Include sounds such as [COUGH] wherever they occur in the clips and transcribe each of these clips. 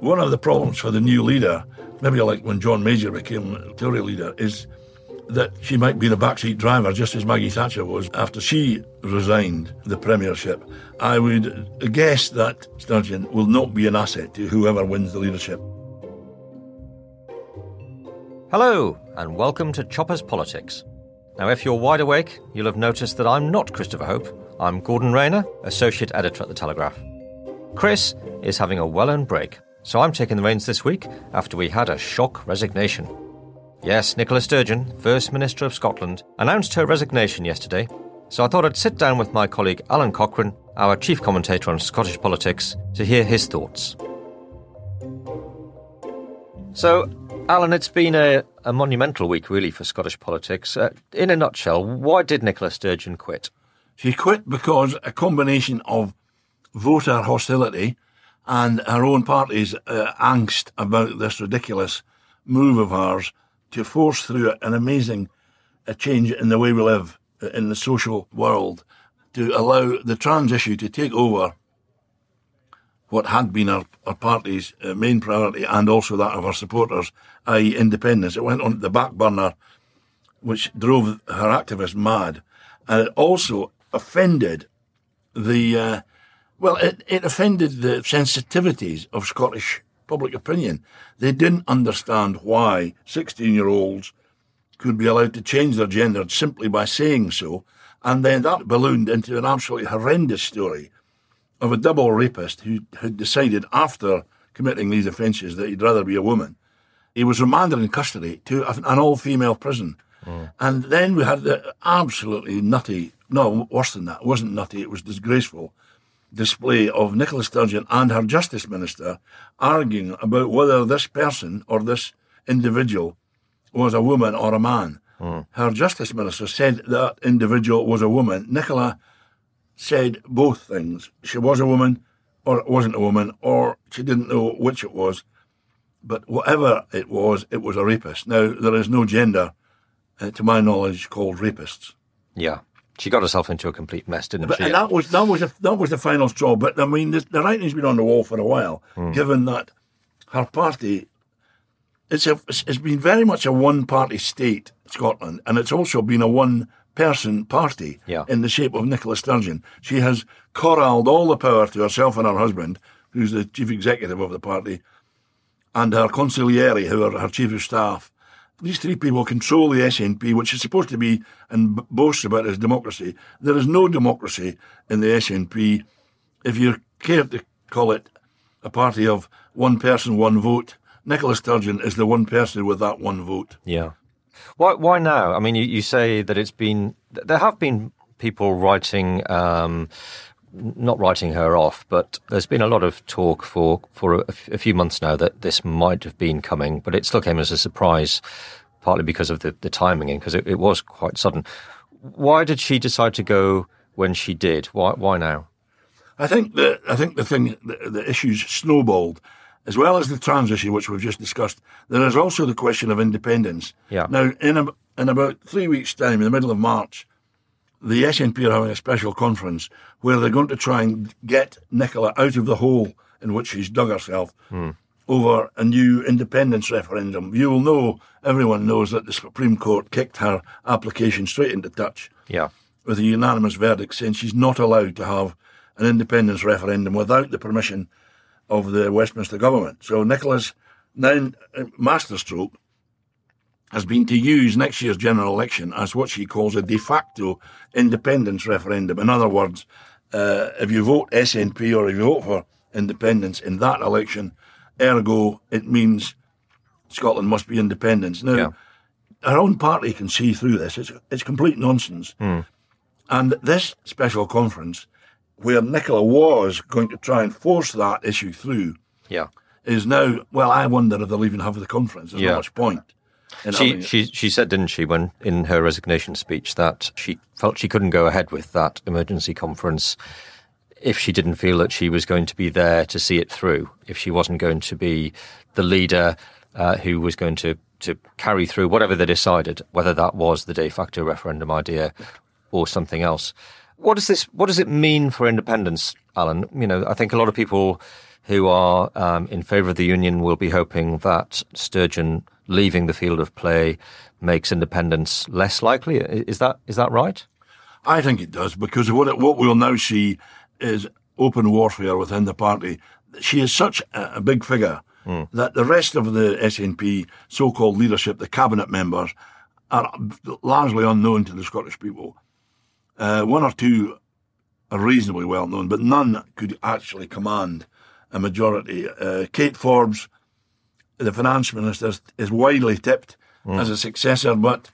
one of the problems for the new leader, maybe like when John Major became Tory leader, is that she might be the backseat driver, just as Maggie Thatcher was after she resigned the premiership. I would guess that Sturgeon will not be an asset to whoever wins the leadership. Hello, and welcome to Choppers Politics. Now, if you're wide awake, you'll have noticed that I'm not Christopher Hope. I'm Gordon Rayner, Associate Editor at The Telegraph. Chris is having a well earned break, so I'm taking the reins this week after we had a shock resignation. Yes, Nicola Sturgeon, First Minister of Scotland, announced her resignation yesterday, so I thought I'd sit down with my colleague Alan Cochrane, our chief commentator on Scottish politics, to hear his thoughts. So, Alan, it's been a, a monumental week, really, for Scottish politics. Uh, in a nutshell, why did Nicola Sturgeon quit? She quit because a combination of voter hostility and her own party's uh, angst about this ridiculous move of hers to force through an amazing a change in the way we live uh, in the social world to allow the trans issue to take over what had been our, our party's uh, main priority and also that of our supporters, i.e., independence. It went on the back burner, which drove her activists mad. And it also offended the, uh, well, it, it offended the sensitivities of Scottish public opinion. They didn't understand why 16 year olds could be allowed to change their gender simply by saying so. And then that ballooned into an absolutely horrendous story of a double rapist who had decided after committing these offences that he'd rather be a woman. He was remanded in custody to an all female prison. Mm. And then we had the absolutely nutty, no, worse than that, it wasn't nutty, it was disgraceful display of Nicola Sturgeon and her Justice Minister arguing about whether this person or this individual was a woman or a man. Mm. Her Justice Minister said that individual was a woman. Nicola said both things. She was a woman or it wasn't a woman or she didn't know which it was. But whatever it was, it was a rapist. Now, there is no gender, uh, to my knowledge, called rapists. Yeah. She got herself into a complete mess, didn't but, she? And that was that was a, that was the final straw. But I mean, the, the writing's been on the wall for a while, mm. given that her party it's a it's been very much a one party state, Scotland, and it's also been a one person party yeah. in the shape of Nicola Sturgeon. She has corralled all the power to herself and her husband, who's the chief executive of the party, and her consigliere, who are her chief of staff these three people control the SNP, which is supposed to be and boasts about as democracy. There is no democracy in the SNP. If you care to call it a party of one person, one vote, Nicola Sturgeon is the one person with that one vote. Yeah. Why? Why now? I mean, you, you say that it's been. There have been people writing um, not writing her off, but there's been a lot of talk for for a, a, few months now that this might have been coming, but it still came as a surprise, partly because of the, the timing and because it, it, was quite sudden. Why did she decide to go when she did? Why why now? I think the I think the thing the, the issues snowballed. As well as the trans issue, which we've just discussed, there is also the question of independence. Yeah. Now, in, a, in about three weeks' time, in the middle of March, the SNP are having a special conference where they're going to try and get Nicola out of the hole in which she's dug herself mm. over a new independence referendum. You will know, everyone knows that the Supreme Court kicked her application straight into touch. Yeah. With a unanimous verdict saying she's not allowed to have an independence referendum without the permission of the Westminster government. So Nicola's now masterstroke has been to use next year's general election as what she calls a de facto independence referendum. In other words, uh, if you vote SNP or if you vote for independence in that election, ergo, it means Scotland must be independence. Now, yeah. our own party can see through this. It's, it's complete nonsense. Mm. And this special conference, where Nicola was going to try and force that issue through, yeah. is now, well, I wonder if they'll even have the conference. There's yeah. not much point. She, she, she said, didn't she, when in her resignation speech, that she felt she couldn't go ahead with that emergency conference if she didn't feel that she was going to be there to see it through, if she wasn't going to be the leader uh, who was going to, to carry through whatever they decided, whether that was the de facto referendum idea or something else. What does this? What does it mean for independence, Alan? You know, I think a lot of people who are um, in favour of the union will be hoping that Sturgeon leaving the field of play makes independence less likely. Is that is that right? I think it does because what it, what we'll now see is open warfare within the party. She is such a, a big figure mm. that the rest of the SNP so-called leadership, the cabinet members, are largely unknown to the Scottish people. Uh, one or two are reasonably well known, but none could actually command a majority. Uh, Kate Forbes, the finance minister, is widely tipped mm. as a successor, but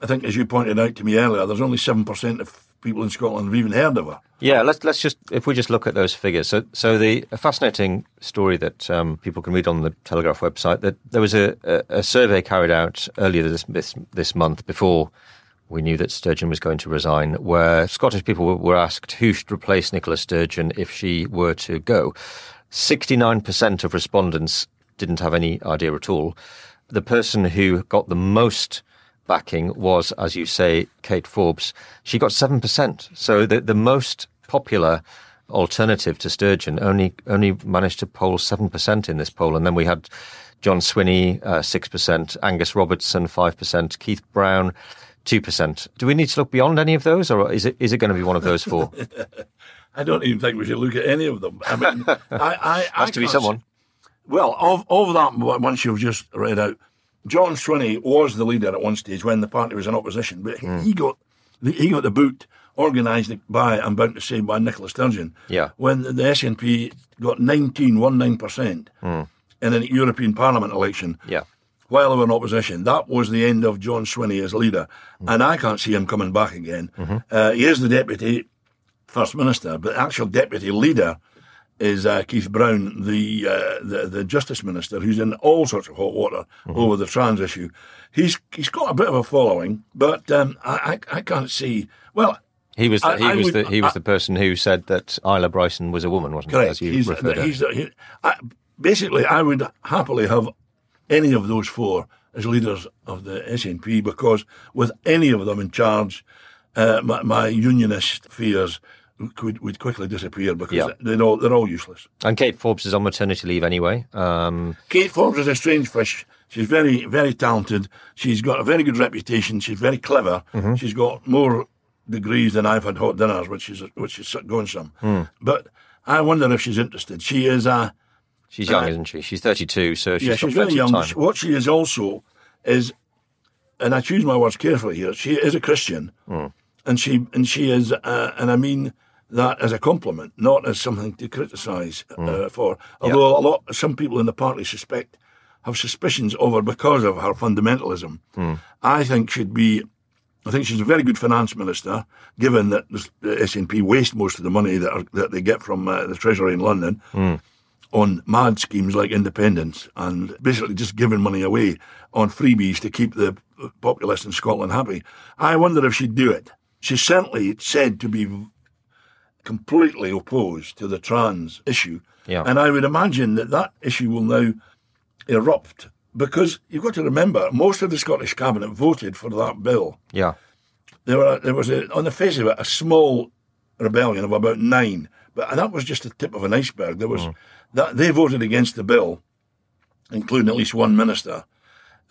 I think, as you pointed out to me earlier, there's only 7% of people in Scotland have even heard of her. Yeah, let's let's just if we just look at those figures. So, so the a fascinating story that um, people can read on the Telegraph website that there was a, a, a survey carried out earlier this, this, this month before we knew that Sturgeon was going to resign, where Scottish people were asked who should replace Nicola Sturgeon if she were to go. Sixty nine percent of respondents didn't have any idea at all. The person who got the most backing was, as you say, Kate Forbes. She got 7%. So the, the most popular alternative to Sturgeon only only managed to poll 7% in this poll. And then we had John Swinney, uh, 6%, Angus Robertson, 5%, Keith Brown, 2%. Do we need to look beyond any of those, or is it is it going to be one of those four? [LAUGHS] I don't even think we should look at any of them. I mean, I, I, [LAUGHS] has I to be someone. Well, of, of that once you've just read out, John Swinney was the leader at one stage when the party was in opposition, but mm. he got the, he got the boot organised by, I'm bound to say, by Nicola Sturgeon. Yeah. When the SNP got 19.19% mm. in an European Parliament election. Yeah. While they were in opposition, that was the end of John Swinney as leader, mm. and I can't see him coming back again. Mm-hmm. Uh, he is the deputy first minister, but the actual deputy leader is uh, Keith Brown, the, uh, the, the justice minister, who's in all sorts of hot water mm-hmm. over the trans issue. He's he's got a bit of a following, but um, I, I, I can't see. Well, he was the, he I, was would, the he was the person who said that Isla Bryson was a woman, wasn't correct. he? As you he's, referred he's, he, basically, I would happily have any of those four as leaders of the SNP because with any of them in charge, uh, my, my unionist fears could would quickly disappear because yeah. they're all they're all useless. And Kate Forbes is on maternity leave anyway. Um... Kate Forbes is a strange fish. She's very very talented. She's got a very good reputation. She's very clever. Mm-hmm. She's got more degrees than I've had hot dinners, which is which is going some. Mm. But I wonder if she's interested. She is a. She's young, uh, isn't she? She's thirty-two, so she's yeah, she's very young. Time. What she is also is, and I choose my words carefully here. She is a Christian, mm. and she and she is, uh, and I mean that as a compliment, not as something to criticise uh, mm. for. Although a lot, some people in the party suspect have suspicions of her because of her fundamentalism. Mm. I think she'd be. I think she's a very good finance minister, given that the SNP waste most of the money that are, that they get from uh, the Treasury in London. Mm. On mad schemes like independence and basically just giving money away on freebies to keep the populace in Scotland happy. I wonder if she'd do it. She's certainly said to be completely opposed to the trans issue. Yeah. And I would imagine that that issue will now erupt because you've got to remember most of the Scottish cabinet voted for that bill. Yeah. There were there was a, on the face of it a small rebellion of about nine, but that was just the tip of an iceberg. There was mm. that they voted against the bill, including at least one minister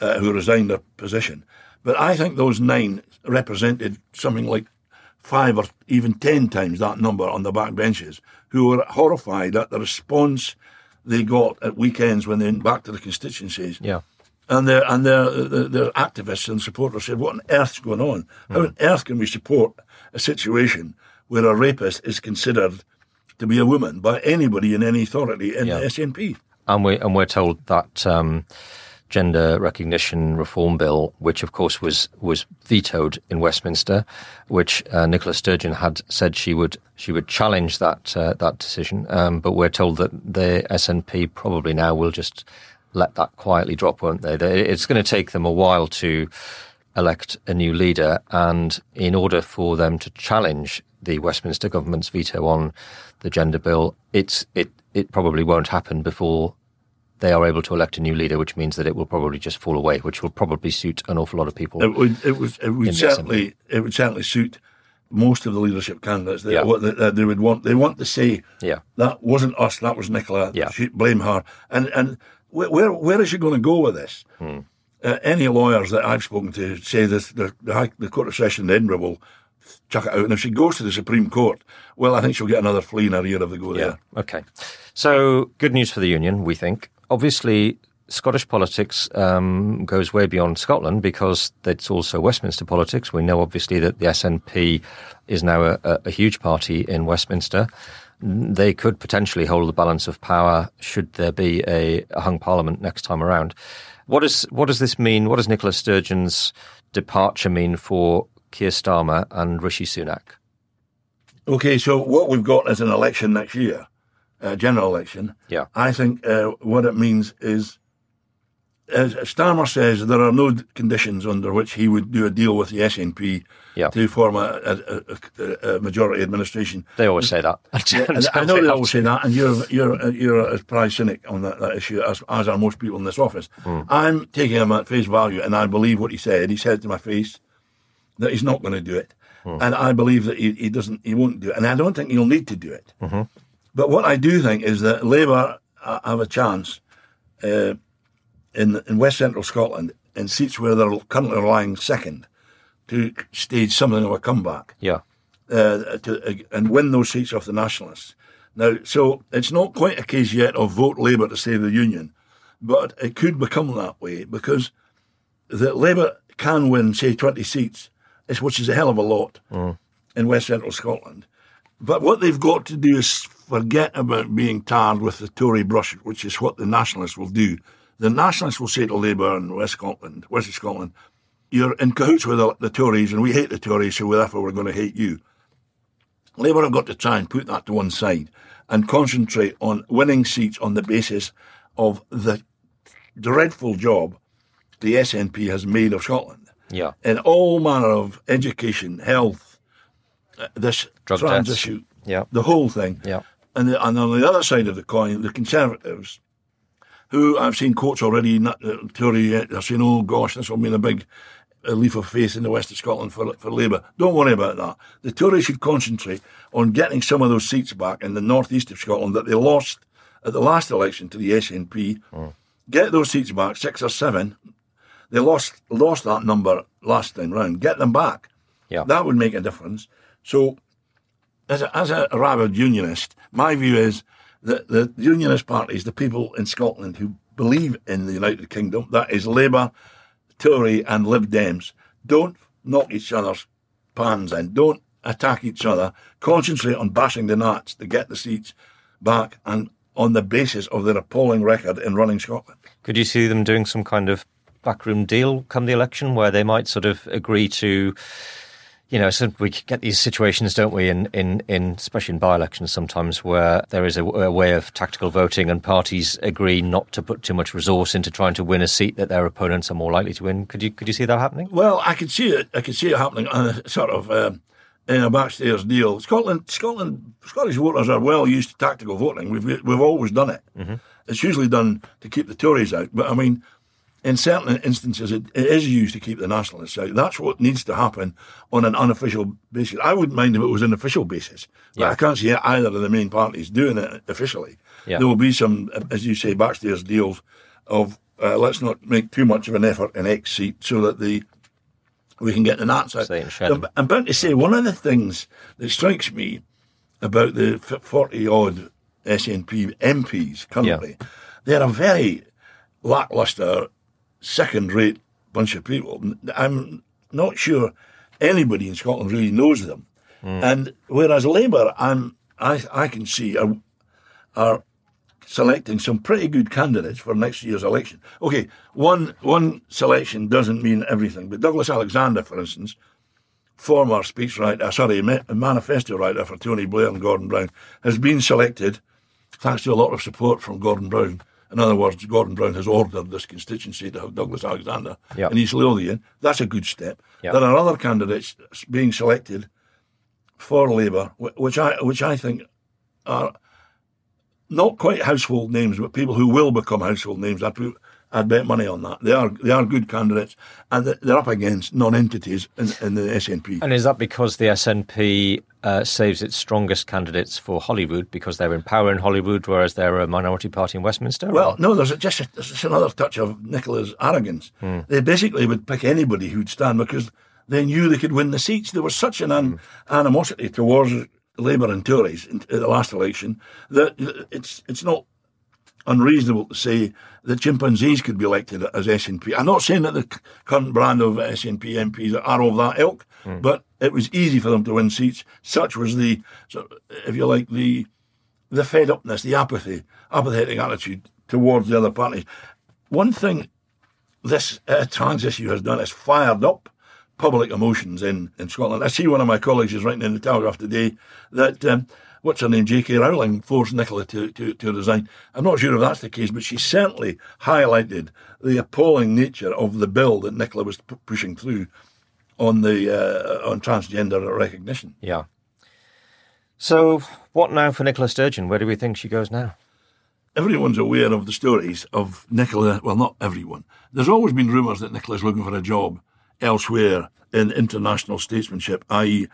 uh, who resigned their position. But I think those nine represented something like five or even ten times that number on the back benches who were horrified at the response they got at weekends when they went back to the constituencies. Yeah. And their and their, their, their activists and supporters said, "What on earth's going on? Mm. How on earth can we support a situation where a rapist is considered to be a woman by anybody in any authority in yeah. the SNP?" And we and we're told that um, gender recognition reform bill, which of course was was vetoed in Westminster, which uh, Nicola Sturgeon had said she would she would challenge that uh, that decision. Um, but we're told that the SNP probably now will just let that quietly drop, won't they? It's going to take them a while to elect a new leader, and in order for them to challenge the Westminster government's veto on the gender bill, it's it it probably won't happen before they are able to elect a new leader, which means that it will probably just fall away, which will probably suit an awful lot of people. It would, it would, it would certainly, it would certainly suit most of the leadership candidates. They, Yeah. what they, they would want, they want to say Yeah. that wasn't us, that was Nicola. Yeah. She, blame her. And and where where, where is she going to go with this? Hmm. Uh, any lawyers that I've spoken to say this, the, the, the Court of Session in Edinburgh will chuck it out. And if she goes to the Supreme Court, well, I think she'll get another flea in her ear if they go Yeah. there. Okay. So good news for the union, we think. Obviously, Scottish politics um, goes way beyond Scotland because it's also Westminster politics. We know obviously that the SNP is now a, a, huge party in Westminster. They could potentially hold the balance of power should there be a, a hung parliament next time around. What is what does this mean? What does Nicola Sturgeon's departure mean for Keir Starmer and Rishi Sunak? Okay, so what we've got is an election next year, a general election. Yeah. I think uh, what it means is, as Starmer says, there are no conditions under which he would do a deal with the SNP Yeah. to form a, a, a, a majority administration. They always say that. And [LAUGHS] I know they always say that, and you're you're you're a prize cynic on that, that issue, as, as are most people in this office. Hmm. I'm taking him at face value, and I believe what he said. He said to my face that he's not going to do it, hmm. and I believe that he, he doesn't, he won't do it, and I don't think he'll need to do it. Mm-hmm. But what I do think is that Labour have a chance uh, in in West Central Scotland in seats where they're currently lying second to stage something of a comeback Yeah. uh, to, uh, and win those seats off the Nationalists. Now, so it's not quite a case yet of vote Labour to save the Union, but it could become that way because the Labour can win, say, 20 seats, which is a hell of a lot in West Central Scotland. But what they've got to do is forget about being tarred with the Tory brush, which is what the Nationalists will do. The Nationalists will say to Labour in West Scotland, West Scotland, you're in cahoots with the, the Tories and we hate the Tories, so therefore we're going to hate you. Labour have got to try and put that to one side and concentrate on winning seats on the basis of the dreadful job the SNP has made of Scotland Yeah. in all manner of education, health, uh, this Drug trans issue, Yeah. the whole thing. Yeah. And, the, and on the other side of the coin, the Conservatives, who I've seen quotes already, not uh, Tory, uh, they're saying, oh gosh, this will mean a big uh, leap of faith in the west of Scotland for, for Labour. Don't worry about that. The Tories should concentrate on getting some of those seats back in the northeast of Scotland that they lost at the last election to the SNP. Get those seats back, six or seven. They lost lost that number last time round. Get them back. Yeah. That would make a difference. So, as a, as a rabid unionist, my view is that the unionist parties, the people in Scotland who believe in the United Kingdom, that is Labour, Tory, and Lib Dems, don't knock each other's pans in. Don't attack each other. Concentrate on bashing the Nats to get the seats back and on the basis of their appalling record in running Scotland. Could you see them doing some kind of backroom deal come the election where they might sort of agree to, you know, so we get these situations, don't we, in, in, in especially in by elections sometimes where there is a, a way of tactical voting and parties agree not to put too much resource into trying to win a seat that their opponents are more likely to win. Could you could you see that happening? Well, I could see it. I could see it happening on a sort of um, in a backstairs deal. Scotland, Scotland, Scottish voters are well used to tactical voting. We've we've always done it. It's usually done to keep the Tories out, but I mean, in certain instances, it, it is used to keep the Nationalists out. That's what needs to happen on an unofficial basis. I wouldn't mind if it was an official basis, but Yeah. I can't see either of the main parties doing it officially. Yeah. There will be some, as you say, backstairs deals of uh, let's not make too much of an effort in X seat so that the we can get the Nats out. Say it and shed 'em. I'm, I'm about to say one of the things that strikes me about the forty odd SNP MPs currently, they're a very lackluster, second rate bunch of people. I'm not sure anybody in Scotland really knows them. Hmm. And whereas Labour, I'm I I can see are, are selecting some pretty good candidates for next year's election. Okay, one one selection doesn't mean everything, but Douglas Alexander, for instance, former speechwriter, sorry, manifesto writer for Tony Blair and Gordon Brown, has been selected thanks to a lot of support from Gordon Brown. In other words, Gordon Brown has ordered this constituency to have Douglas Alexander Yeah. in East Lothian. That's a good step. Yeah. There are other candidates being selected for Labour, which I which I think are not quite household names, but people who will become household names. Put I'd bet money on that. They are they are good candidates, and they're up against non-entities in, in the SNP. And is that because the SNP uh, saves its strongest candidates for Holyrood because they're in power in Holyrood, whereas they're a minority party in Westminster? Well, or? no, there's just, a, there's another touch of Nicola's arrogance. Hmm. They basically would pick anybody who'd stand because they knew they could win the seats. There was such an an- animosity towards Labour and Tories in, in the last election that it's it's not unreasonable to say that chimpanzees could be elected as SNP. I'm not saying that the current brand of SNP MPs are of that ilk, but it was easy for them to win seats. Such was the, if you like, the the fed upness, the apathy, apathetic attitude towards the other parties. One thing this uh, trans issue has done is fired up public emotions in, in Scotland. I see one of my colleagues is writing in the Telegraph today that um, what's her name, J.K. Rowling, forced Nicola to, to, to resign. I'm not sure if that's the case, but she certainly highlighted the appalling nature of the bill that Nicola was p- pushing through on the uh, on transgender recognition. Yeah. So, what now for Nicola Sturgeon? Where do we think she goes now? everyone's aware of the stories of Nicola. Well, not everyone. There's always been rumours that Nicola's looking for a job elsewhere in international statesmanship, i.e.,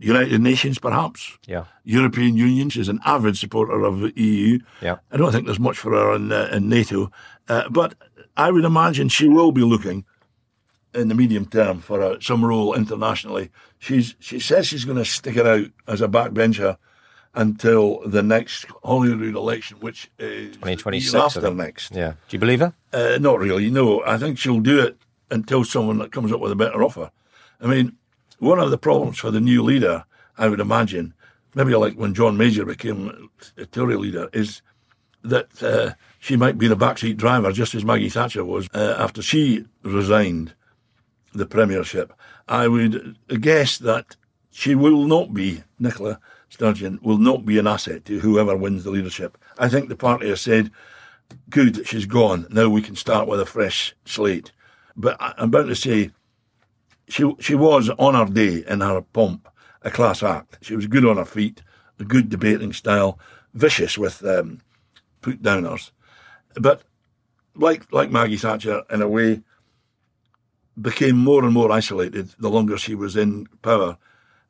United Nations, perhaps. Yeah. European Union. She's an avid supporter of the EU. Yeah. I don't think there's much for her in, uh, in NATO, uh, but I would imagine she will be looking in the medium term for uh, some role internationally. She's she says she's going to stick it out as a backbencher until the next Holyrood election, which is 2026, the year I after next. Yeah. Do you believe her? Uh, not really. No, I think she'll do it until someone that comes up with a better offer. I mean, one of the problems for the new leader, I would imagine, maybe like when John Major became a Tory leader, is that uh, she might be the backseat driver, just as Maggie Thatcher was uh, after she resigned the premiership. I would guess that she will not be, Nicola Sturgeon, will not be an asset to whoever wins the leadership. I think the party has said, good she's gone. Now we can start with a fresh slate. But I'm about to say, she she was on her day in her pomp a class act. She was good on her feet, a good debating style, vicious with um, put downers. But like like Maggie Thatcher, in a way, became more and more isolated the longer she was in power,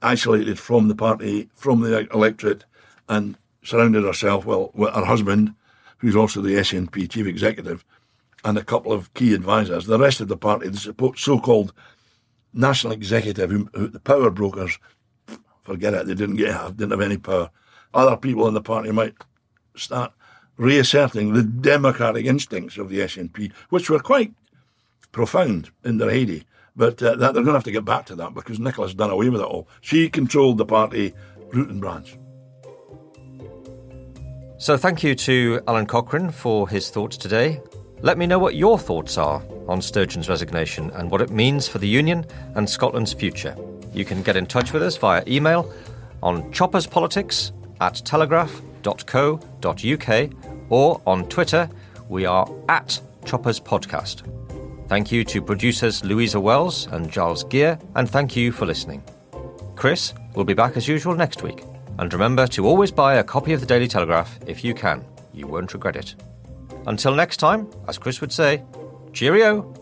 isolated from the party, from the electorate, and surrounded herself well with her husband, who's also the SNP chief executive, and a couple of key advisors. The rest of the party, the support, so-called national executive, who, who, the power brokers, forget it. They didn't get didn't have any power. Other people in the party might start reasserting the democratic instincts of the SNP, which were quite profound in their heyday. But uh, that they're going to have to get back to that because Nicola's done away with it all. She controlled the party root and branch. So, thank you to Alan Cochrane for his thoughts today. Let me know what your thoughts are on Sturgeon's resignation and what it means for the Union and Scotland's future. You can get in touch with us via email on chopperspolitics at telegraph.co.uk or on Twitter, we are at Choppers Podcast. Thank you to producers Louisa Wells and Giles Gear, and thank you for listening. Chris will be back as usual next week. And remember to always buy a copy of the Daily Telegraph if you can. You won't regret it. Until next time, as Chris would say, cheerio!